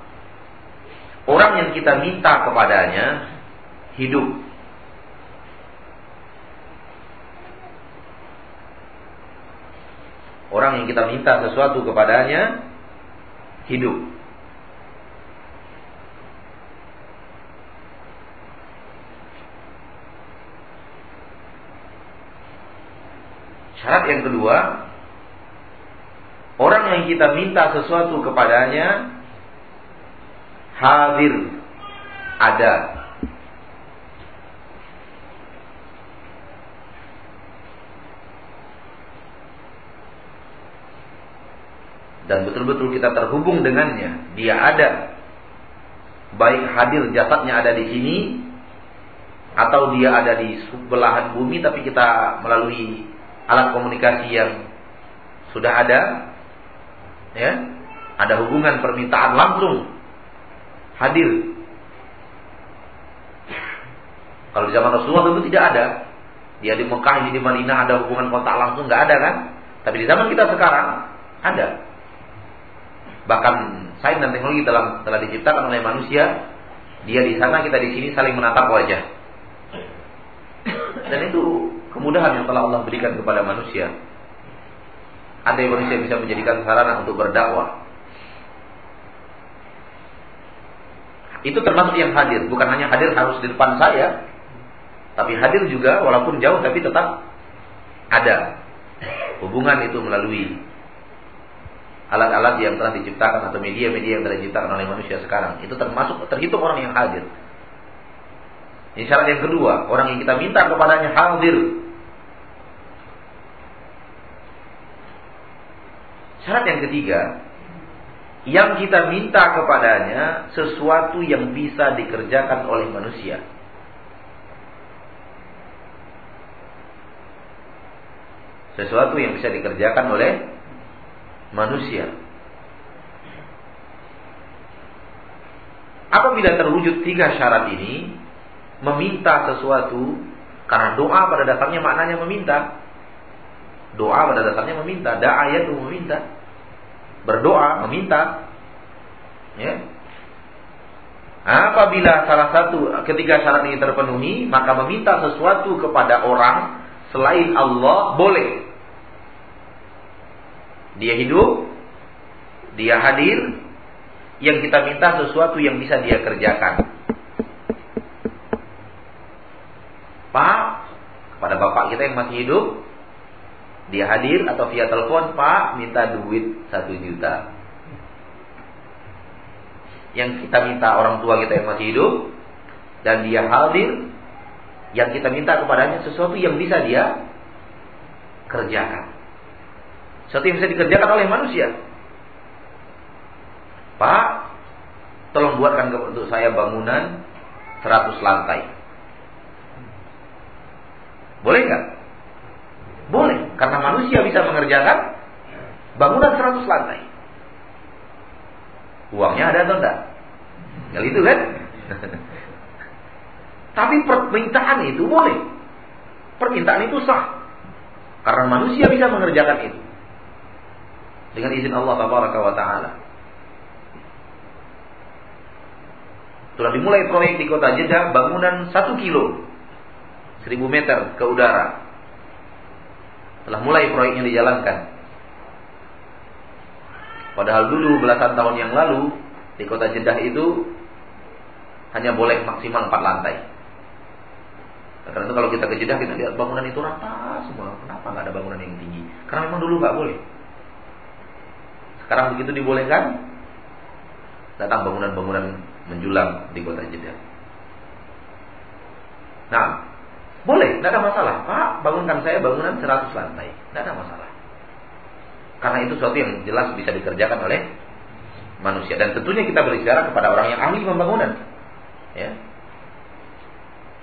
orang yang kita minta kepadanya hidup. Orang yang kita minta sesuatu kepadanya hidup. Syarat yang kedua, orang yang kita minta sesuatu kepadanya hadir, ada. Dan betul-betul kita terhubung dengannya, dia ada. Baik hadir jasadnya ada di sini atau dia ada di belahan bumi tapi kita melalui alat komunikasi yang sudah ada ya, ada hubungan permintaan langsung hadir. Kalau di zaman Rasulullah tentu tidak ada. Dia di Mekah, ini di Madinah ada hubungan kontak langsung nggak ada kan? Tapi di zaman kita sekarang ada. Bahkan sains dan teknologi dalam telah diciptakan oleh manusia, dia di sana kita di sini saling menatap wajah. Dan itu kemudahan yang telah Allah berikan kepada manusia. Ada yang manusia bisa menjadikan sarana untuk berdakwah. Itu termasuk yang hadir, bukan hanya hadir harus di depan saya, tapi hadir juga walaupun jauh tapi tetap ada. Hubungan itu melalui alat-alat yang telah diciptakan atau media-media yang telah diciptakan oleh manusia sekarang. Itu termasuk terhitung orang yang hadir. Ini syarat yang kedua, orang yang kita minta kepadanya hadir. Syarat yang ketiga, yang kita minta kepadanya sesuatu yang bisa dikerjakan oleh manusia. sesuatu yang bisa dikerjakan oleh manusia. Apabila terwujud tiga syarat ini, meminta sesuatu karena doa pada dasarnya maknanya meminta. Doa pada dasarnya meminta, da'a itu meminta. Berdoa meminta. Ya. Apabila salah satu ketika syarat ini terpenuhi, maka meminta sesuatu kepada orang selain Allah boleh. Dia hidup, dia hadir, yang kita minta sesuatu yang bisa dia kerjakan. Pak, kepada bapak kita yang masih hidup, dia hadir atau via telepon, Pak, minta duit satu juta. Yang kita minta orang tua kita yang masih hidup, dan dia hadir, yang kita minta kepadanya sesuatu yang bisa dia kerjakan. Sesuatu yang bisa dikerjakan oleh manusia. Pak, tolong buatkan untuk saya bangunan 100 lantai. Boleh nggak? Boleh, karena manusia bisa mengerjakan bangunan 100 lantai. Uangnya ada atau enggak? Ya itu kan? Tapi permintaan itu boleh. Permintaan itu sah. Karena manusia bisa mengerjakan itu dengan izin Allah tabaraka wa taala. Telah dimulai proyek di kota Jeddah bangunan 1 kilo 1000 meter ke udara. Telah mulai proyeknya dijalankan. Padahal dulu belasan tahun yang lalu di kota Jeddah itu hanya boleh maksimal 4 lantai. Karena itu kalau kita ke Jeddah kita lihat bangunan itu rata semua. Kenapa nggak ada bangunan yang tinggi? Karena memang dulu nggak boleh. Sekarang begitu dibolehkan, datang bangunan-bangunan menjulang di kota Jeddah. Nah, boleh, tidak ada masalah. Pak, bangunkan saya bangunan 100 lantai. Tidak ada masalah. Karena itu sesuatu yang jelas bisa dikerjakan oleh manusia. Dan tentunya kita berbicara kepada orang yang ahli pembangunan. Ya.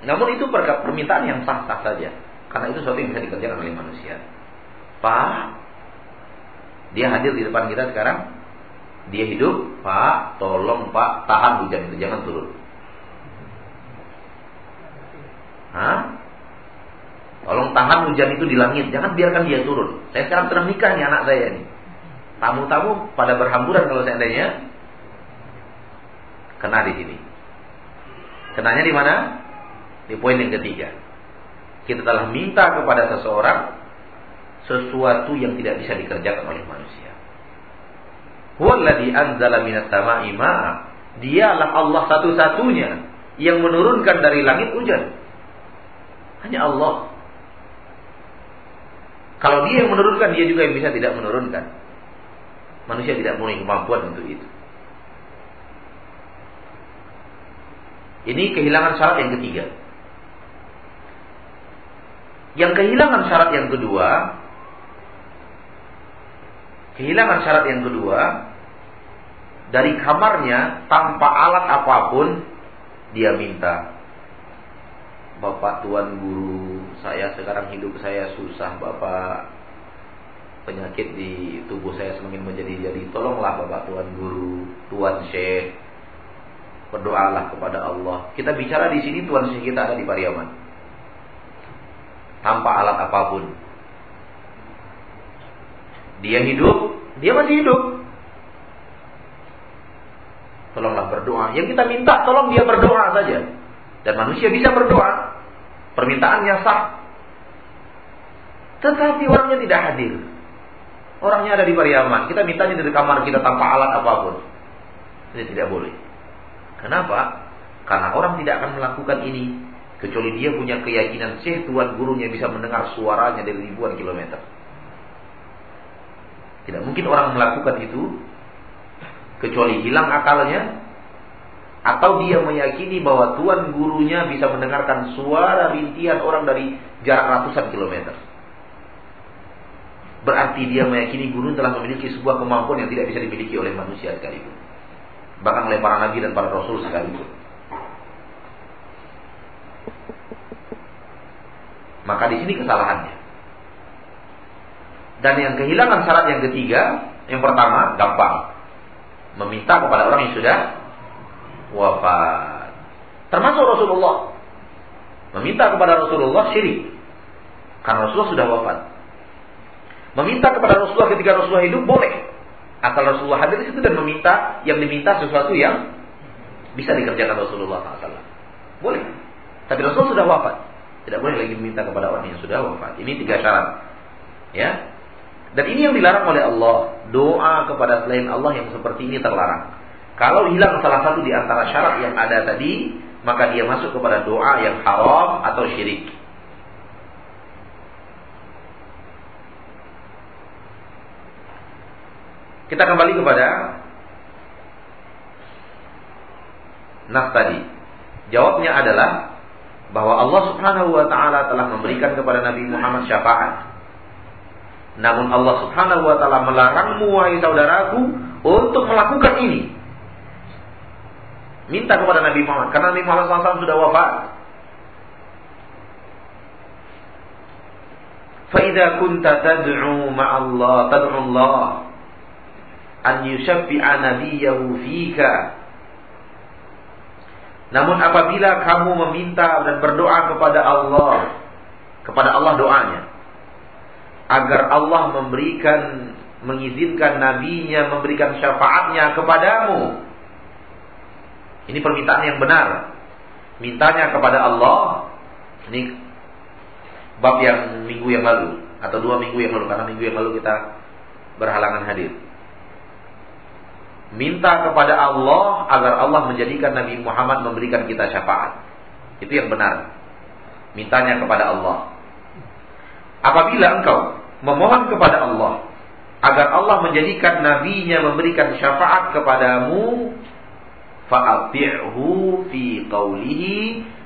Namun itu permintaan yang sah-sah saja. Karena itu sesuatu yang bisa dikerjakan oleh manusia. Pak, dia hadir di depan kita sekarang. Dia hidup, Pak, tolong Pak, tahan hujan itu, jangan turun. Hah? Tolong tahan hujan itu di langit, jangan biarkan dia turun. Saya sekarang sedang nikah nih anak saya ini. Tamu-tamu pada berhamburan kalau seandainya kena di sini. Kenanya di mana? Di poin yang ketiga. Kita telah minta kepada seseorang sesuatu yang tidak bisa dikerjakan oleh manusia. Dialah Allah satu-satunya yang menurunkan dari langit hujan. Hanya Allah. Kalau dia yang menurunkan, dia juga yang bisa tidak menurunkan. Manusia tidak punya kemampuan untuk itu. Ini kehilangan syarat yang ketiga. Yang kehilangan syarat yang kedua kehilangan syarat yang kedua dari kamarnya tanpa alat apa pun dia minta Bapak Tuan Guru saya sekarang hidup saya susah Bapak. Penyakit di tubuh saya semakin menjadi jadi tolonglah Bapak Tuan Guru Tuan Syekh. Berdoalah kepada Allah. Kita bicara di sini Tuan Syekh kita ada di Pariaman. Tanpa alat apa pun. Dia hidup, dia masih hidup. Tolonglah berdoa. Yang kita minta, tolong dia berdoa saja. Dan manusia bisa berdoa. Permintaannya sah. Tetapi orangnya tidak hadir. Orangnya ada di Pariaman. Kita mintanya dari kamar kita tanpa alat apa pun. Ini tidak boleh. Kenapa? Karena orang tidak akan melakukan ini kecuali dia punya keyakinan Syekh tuan gurunya bisa mendengar suaranya dari ribuan kilometer. Tidak mungkin orang melakukan itu kecuali hilang akalnya atau dia meyakini bahwa tuan gurunya bisa mendengarkan suara rintihan orang dari jarak ratusan kilometer. Berarti dia meyakini guru telah memiliki sebuah kemampuan yang tidak bisa dimiliki oleh manusia sekalipun. Bahkan oleh para nabi dan para rasul sekalipun. Maka di sini kesalahannya. Dan yang kehilangan syarat yang ketiga, yang pertama gampang. Meminta kepada orang yang sudah wafat. Termasuk Rasulullah. Meminta kepada Rasulullah syirik. Karena Rasulullah sudah wafat. Meminta kepada Rasulullah ketika Rasulullah hidup boleh. Asal Rasulullah hadir di situ dan meminta yang diminta sesuatu yang bisa dikerjakan Rasulullah SAW. Boleh. Tapi Rasulullah sudah wafat. Tidak boleh lagi meminta kepada orang yang sudah wafat. Ini tiga syarat. Ya. Dan ini yang dilarang oleh Allah. Doa kepada selain Allah yang seperti ini terlarang. Kalau hilang salah satu di antara syarat yang ada tadi, maka dia masuk kepada doa yang haram atau syirik. Kita kembali kepada nas tadi. Jawabnya adalah bahwa Allah Subhanahu wa taala telah memberikan kepada Nabi Muhammad syafaat. Namun Allah Subhanahu wa taala melarangmu wahai saudaraku untuk melakukan ini. Minta kepada Nabi Muhammad karena Nabi Muhammad SAW sudah wafat. Faidah kunta tad'u ma'allah tad'u Allah an yushaffi'a nabiyahu fika. Namun apabila kamu meminta dan berdoa kepada Allah, kepada Allah doanya, agar Allah memberikan mengizinkan nabinya memberikan syafaatnya kepadamu ini permintaan yang benar. Mintanya kepada Allah. Ini bab yang minggu yang lalu atau dua minggu yang lalu karena minggu yang lalu kita berhalangan hadir. Minta kepada Allah agar Allah menjadikan Nabi Muhammad memberikan kita syafaat. Itu yang benar. Mintanya kepada Allah. Apabila engkau memohon kepada Allah agar Allah menjadikan nabinya memberikan syafaat kepadamu, fa'ati'hu fi qawlihi.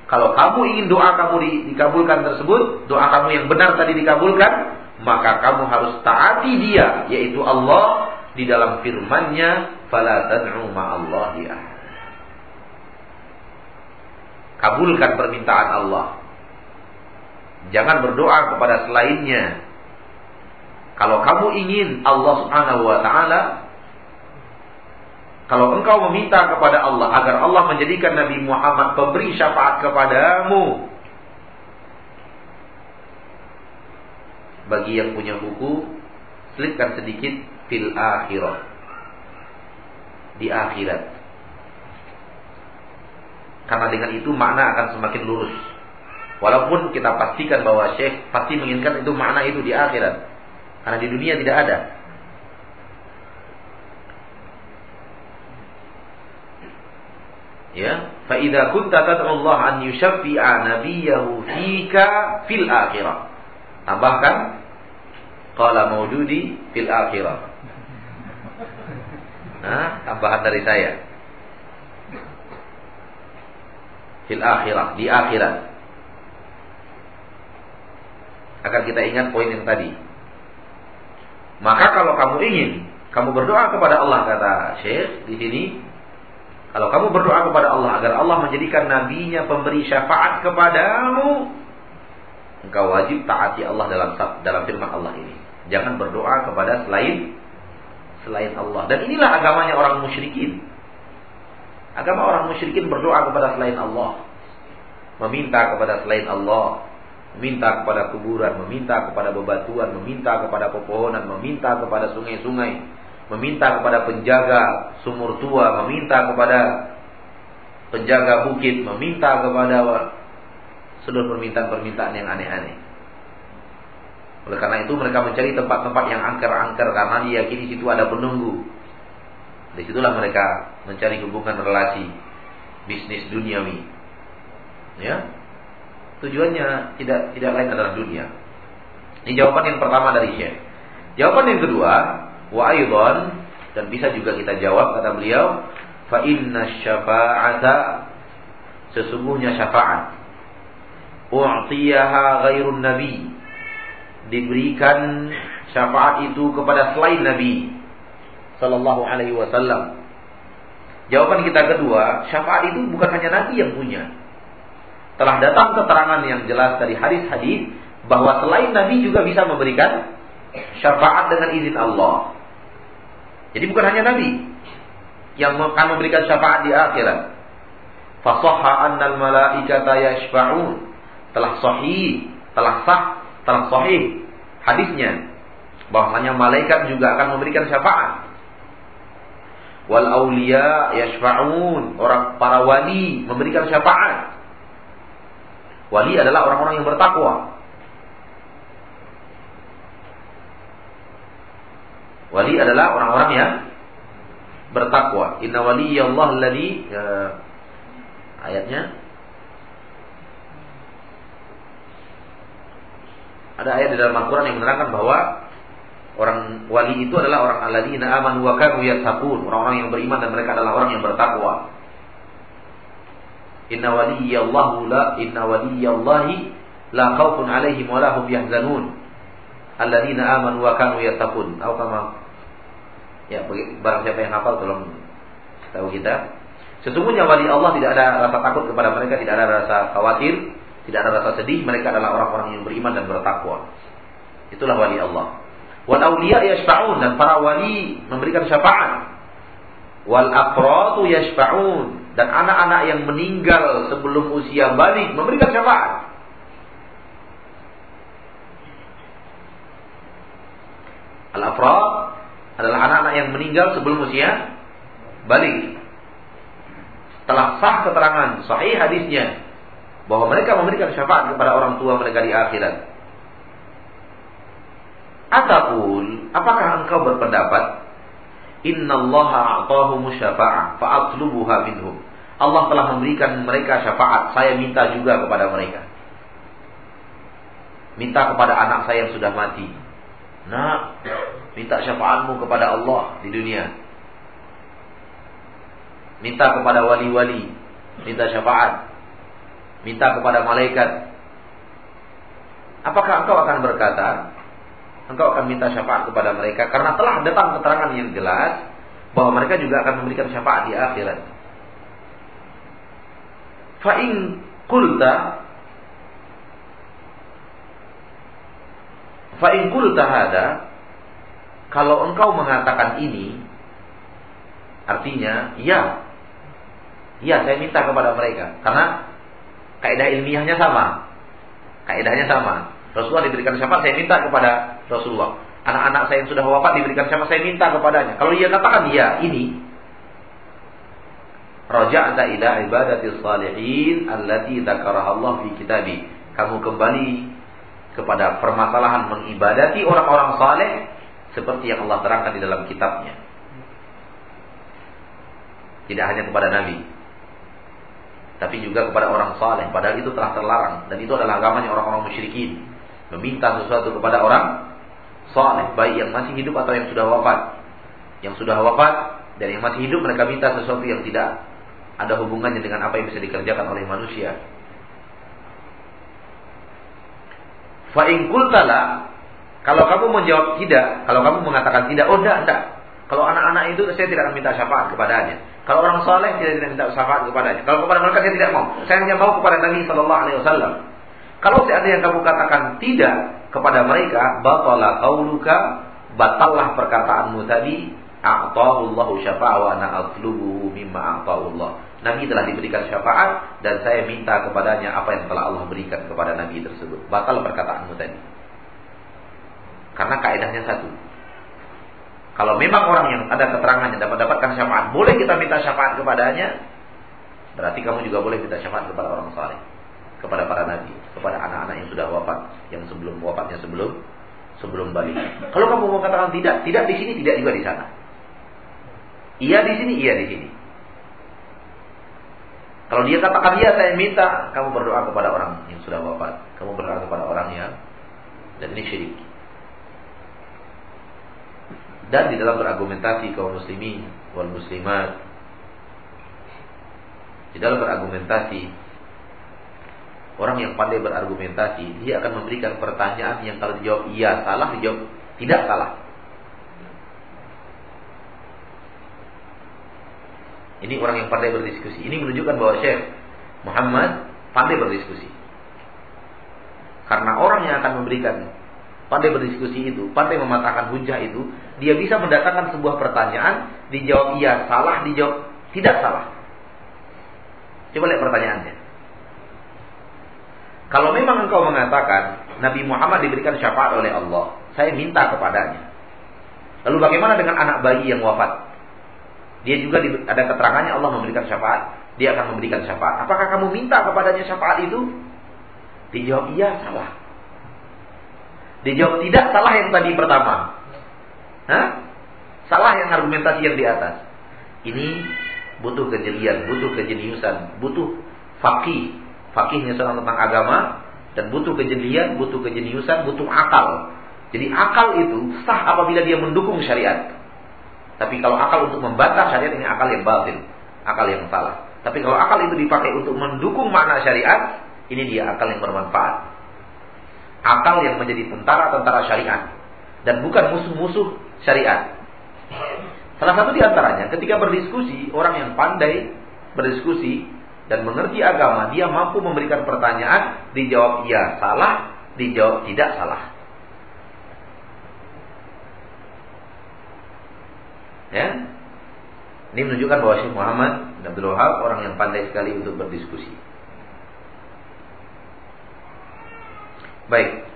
Kalau kamu ingin doa kamu di, dikabulkan tersebut doa kamu yang benar tadi dikabulkan maka kamu harus taati dia yaitu Allah di dalam firman-Nya fala tad'u ma'allahi kabulkan permintaan Allah. Jangan berdoa kepada selainnya kalau kamu ingin Allah Subhanahu wa taala kalau engkau meminta kepada Allah agar Allah menjadikan Nabi Muhammad pemberi syafaat kepadamu. Bagi yang punya buku, selipkan sedikit fil akhirat. Di akhirat. Karena dengan itu makna akan semakin lurus. Walaupun kita pastikan bahwa Syekh pasti menginginkan itu makna itu di akhirat. Karena di dunia tidak ada. ya. Fa idza kunta tad'u Allah an yushaffi'a nabiyahu fika fil akhirah. Tambahkan qala maujudi fil akhirah. Nah tambahan dari saya. Fil akhirah di akhirat. Agar kita ingat poin yang tadi maka kalau kamu ingin kamu berdoa kepada Allah kata Syekh di sini kalau kamu berdoa kepada Allah agar Allah menjadikan nabinya pemberi syafaat kepadamu, engkau wajib taati Allah dalam dalam firman Allah ini. Jangan berdoa kepada selain selain Allah. Dan inilah agamanya orang musyrikin. Agama orang musyrikin berdoa kepada selain Allah. Meminta kepada selain Allah. Meminta kepada kuburan, meminta kepada bebatuan, meminta kepada pepohonan, meminta kepada sungai-sungai, meminta kepada penjaga sumur tua, meminta kepada penjaga bukit, meminta kepada seluruh permintaan-permintaan yang aneh-aneh. Oleh karena itu mereka mencari tempat-tempat yang angker-angker karena diyakini situ ada penunggu. Di situlah mereka mencari hubungan relasi bisnis duniawi. Ya, Tujuannya tidak tidak lain adalah dunia. Ini jawaban yang pertama dari Syekh. Jawaban yang kedua, wa aidan dan bisa juga kita jawab kata beliau, fa inna syafa'ata sesungguhnya syafaat u'tiyaha ghairun nabi diberikan syafaat itu kepada selain nabi sallallahu alaihi wasallam jawaban kita kedua syafaat itu bukan hanya nabi yang punya telah datang keterangan yang jelas dari hadis-hadis bahwa selain Nabi juga bisa memberikan syafaat dengan izin Allah. Jadi bukan hanya Nabi yang akan memberikan syafaat di akhirat. Fasahha annal malaikata yashfa'un. Telah sahih, telah sah, telah sahih hadisnya bahwasanya malaikat juga akan memberikan syafaat. Wal auliya yashfa'un, orang para wali memberikan syafaat. Wali adalah orang-orang yang bertakwa. Wali adalah orang-orang yang bertakwa. Inna waliyallah alladhi ya, ayatnya ada ayat di dalam Al-Qur'an yang menerangkan bahwa orang wali itu adalah orang alladzina amanu wa kanu yattaqun, orang-orang yang beriman dan mereka adalah orang yang bertakwa. Inna waliyallahu la inna waliyallahi la khaufun alaihim wa lahum yahzanun. Alladzina amanu wa kanu yattaqun. Atau kama Ya, barang siapa yang hafal tolong tahu kita. Sesungguhnya wali Allah tidak ada rasa takut kepada mereka, tidak ada rasa khawatir, tidak ada rasa sedih. Mereka adalah orang-orang yang beriman dan bertakwa. Itulah wali Allah. Wal auliya yashfa'un dan para wali memberikan syafaat. Wal aqratu yashfa'un dan anak-anak yang meninggal sebelum usia balik memberikan syafaat. Al-afrad adalah anak-anak yang meninggal sebelum usia balik. Telah sah keterangan sahih hadisnya bahwa mereka memberikan syafaat kepada orang tua mereka di akhirat. Ataupun apakah engkau berpendapat Innallaha a'tahu syafa'ah fa'atlubuha minhum. Allah telah memberikan mereka syafaat. Saya minta juga kepada mereka. Minta kepada anak saya yang sudah mati. Nak, minta syafaatmu kepada Allah di dunia. Minta kepada wali-wali. Minta syafaat. Minta kepada malaikat. Apakah engkau akan berkata, engkau akan minta syafaat kepada mereka karena telah datang keterangan yang jelas bahwa mereka juga akan memberikan syafaat di akhirat. Fa'in kulta Fa'in kulta hada kalau engkau mengatakan ini artinya ya. Ya saya minta kepada mereka. Karena kaidah ilmiahnya sama. Kaidahnya sama Rasulullah diberikan syafaat, saya minta kepada Rasulullah. Anak-anak saya yang sudah wafat diberikan syafaat, saya minta kepadanya. Kalau dia katakan ya, ini anda ila ibadati salihin allati dzakaraha Allah fi kitabi. Kamu kembali kepada permasalahan mengibadati orang-orang saleh seperti yang Allah terangkan di dalam kitabnya. Tidak hanya kepada nabi, tapi juga kepada orang saleh. Padahal itu telah terlarang dan itu adalah agamanya orang-orang musyrikin meminta sesuatu kepada orang saleh, baik yang masih hidup atau yang sudah wafat. Yang sudah wafat dan yang masih hidup mereka minta sesuatu yang tidak ada hubungannya dengan apa yang bisa dikerjakan oleh manusia. Fa in kalau kamu menjawab tidak, kalau kamu mengatakan tidak, oh tidak, tidak. Kalau anak-anak itu saya tidak akan minta syafaat kepadanya. Kalau orang soleh tidak tidak minta syafaat kepadanya. Kalau kepada mereka saya tidak mau. Saya hanya mau kepada Nabi Shallallahu Alaihi Wasallam. Kalau seandainya kamu katakan tidak kepada mereka, batalah qauluka, batallah perkataanmu tadi, A'tahullahu syafa'a wa mimma a'tahullah. Nabi telah diberikan syafaat dan saya minta kepadanya apa yang telah Allah berikan kepada Nabi tersebut. Batal perkataanmu tadi. Karena kaidahnya satu. Kalau memang orang yang ada keterangan yang dapat dapatkan syafaat, boleh kita minta syafaat kepadanya, berarti kamu juga boleh minta syafaat kepada orang saleh, kepada para nabi, kepada anak-anak yang sudah wafat, yang sebelum wafatnya sebelum sebelum balik. Kalau kamu mau katakan tidak, tidak di sini, tidak juga di sana. Iya di sini, iya di sini. Kalau dia katakan iya saya minta, kamu berdoa kepada orang yang sudah wafat. Kamu berdoa kepada orang yang dan ini syirik. Dan di dalam berargumentasi kaum muslimin wal muslimat di dalam berargumentasi orang yang pandai berargumentasi dia akan memberikan pertanyaan yang kalau dijawab iya salah dijawab tidak salah Ini orang yang pandai berdiskusi. Ini menunjukkan bahwa Syekh Muhammad pandai berdiskusi. Karena orang yang akan memberikan pandai berdiskusi itu, pandai mematahkan hujah itu, dia bisa mendatangkan sebuah pertanyaan, dijawab iya salah, dijawab tidak salah. Coba lihat pertanyaannya. Kalau memang engkau mengatakan Nabi Muhammad diberikan syafaat oleh Allah, saya minta kepadanya. Lalu bagaimana dengan anak bayi yang wafat? Dia juga ada keterangannya Allah memberikan syafaat. Dia akan memberikan syafaat. Apakah kamu minta kepadanya syafaat itu? Dijawab iya, salah. Dijawab tidak, salah yang tadi pertama. Hah? Salah yang argumentasi yang di atas. Ini butuh kejelian, butuh kejeniusan, butuh fakih. Fakihnya soal tentang agama dan butuh kejelian, butuh kejeniusan, butuh akal. Jadi akal itu sah apabila dia mendukung syariat. Tapi kalau akal untuk membantah syariat ini akal yang batil, akal yang salah. Tapi kalau akal itu dipakai untuk mendukung makna syariat, ini dia akal yang bermanfaat. Akal yang menjadi tentara-tentara syariat dan bukan musuh-musuh syariat. Salah satu di antaranya ketika berdiskusi, orang yang pandai berdiskusi dan mengerti agama, dia mampu memberikan pertanyaan, dijawab iya salah, dijawab tidak salah. Ya. Ini menunjukkan bahwa Syekh Muhammad bin Abdul Wahab orang yang pandai sekali untuk berdiskusi. Baik.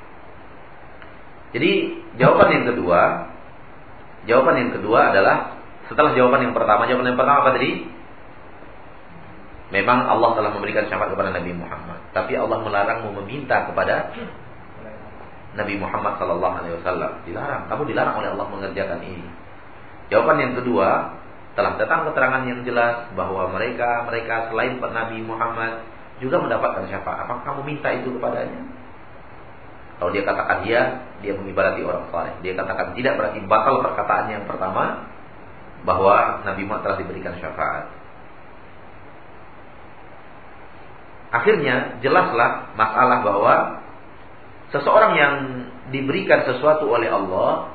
Jadi jawaban yang kedua, jawaban yang kedua adalah setelah jawaban yang pertama, jawaban yang pertama apa tadi? Memang Allah telah memberikan syafaat kepada Nabi Muhammad, tapi Allah melarangmu meminta kepada Nabi Muhammad sallallahu alaihi wasallam. Dilarang, kamu dilarang oleh Allah mengerjakan ini. Jawaban yang kedua, telah datang keterangan yang jelas bahwa mereka mereka selain Nabi Muhammad juga mendapatkan syafaat. Apakah kamu minta itu kepadanya? Kalau dia katakan dia, dia mengibarati orang saleh. Dia katakan tidak berarti batal perkataan yang pertama bahwa Nabi Muhammad telah diberikan syafaat. Akhirnya jelaslah masalah bahwa seseorang yang diberikan sesuatu oleh Allah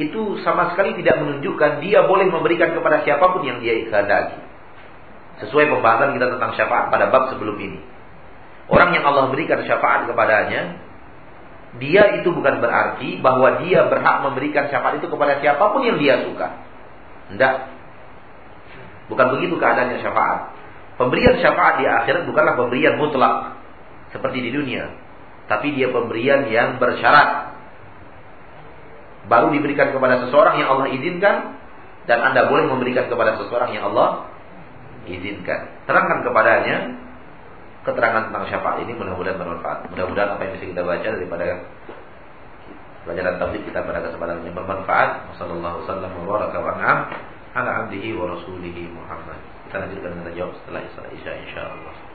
itu sama sekali tidak menunjukkan dia boleh memberikan kepada siapa pun yang dia kehendaki. Sesuai pembahasan kita tentang syafaat pada bab sebelum ini. Orang yang Allah berikan syafaat kepadanya, dia itu bukan berarti bahwa dia berhak memberikan syafaat itu kepada siapa pun yang dia suka. Tidak. Bukan begitu keadaannya syafaat. Pemberian syafaat di akhirat bukanlah pemberian mutlak seperti di dunia, tapi dia pemberian yang bersyarat baru diberikan kepada seseorang yang Allah izinkan dan Anda boleh memberikan kepada seseorang yang Allah izinkan. Terangkan kepadanya keterangan tentang syafaat ini mudah-mudahan bermanfaat. Mudah-mudahan apa yang bisa kita baca daripada pelajaran tabligh kita pada kesempatan yang bermanfaat. Wassallallahu wasallam wa baraka wa an'am ala abdihi wa rasulihi Muhammad. Kita lanjutkan jawab setelah Isya insyaallah.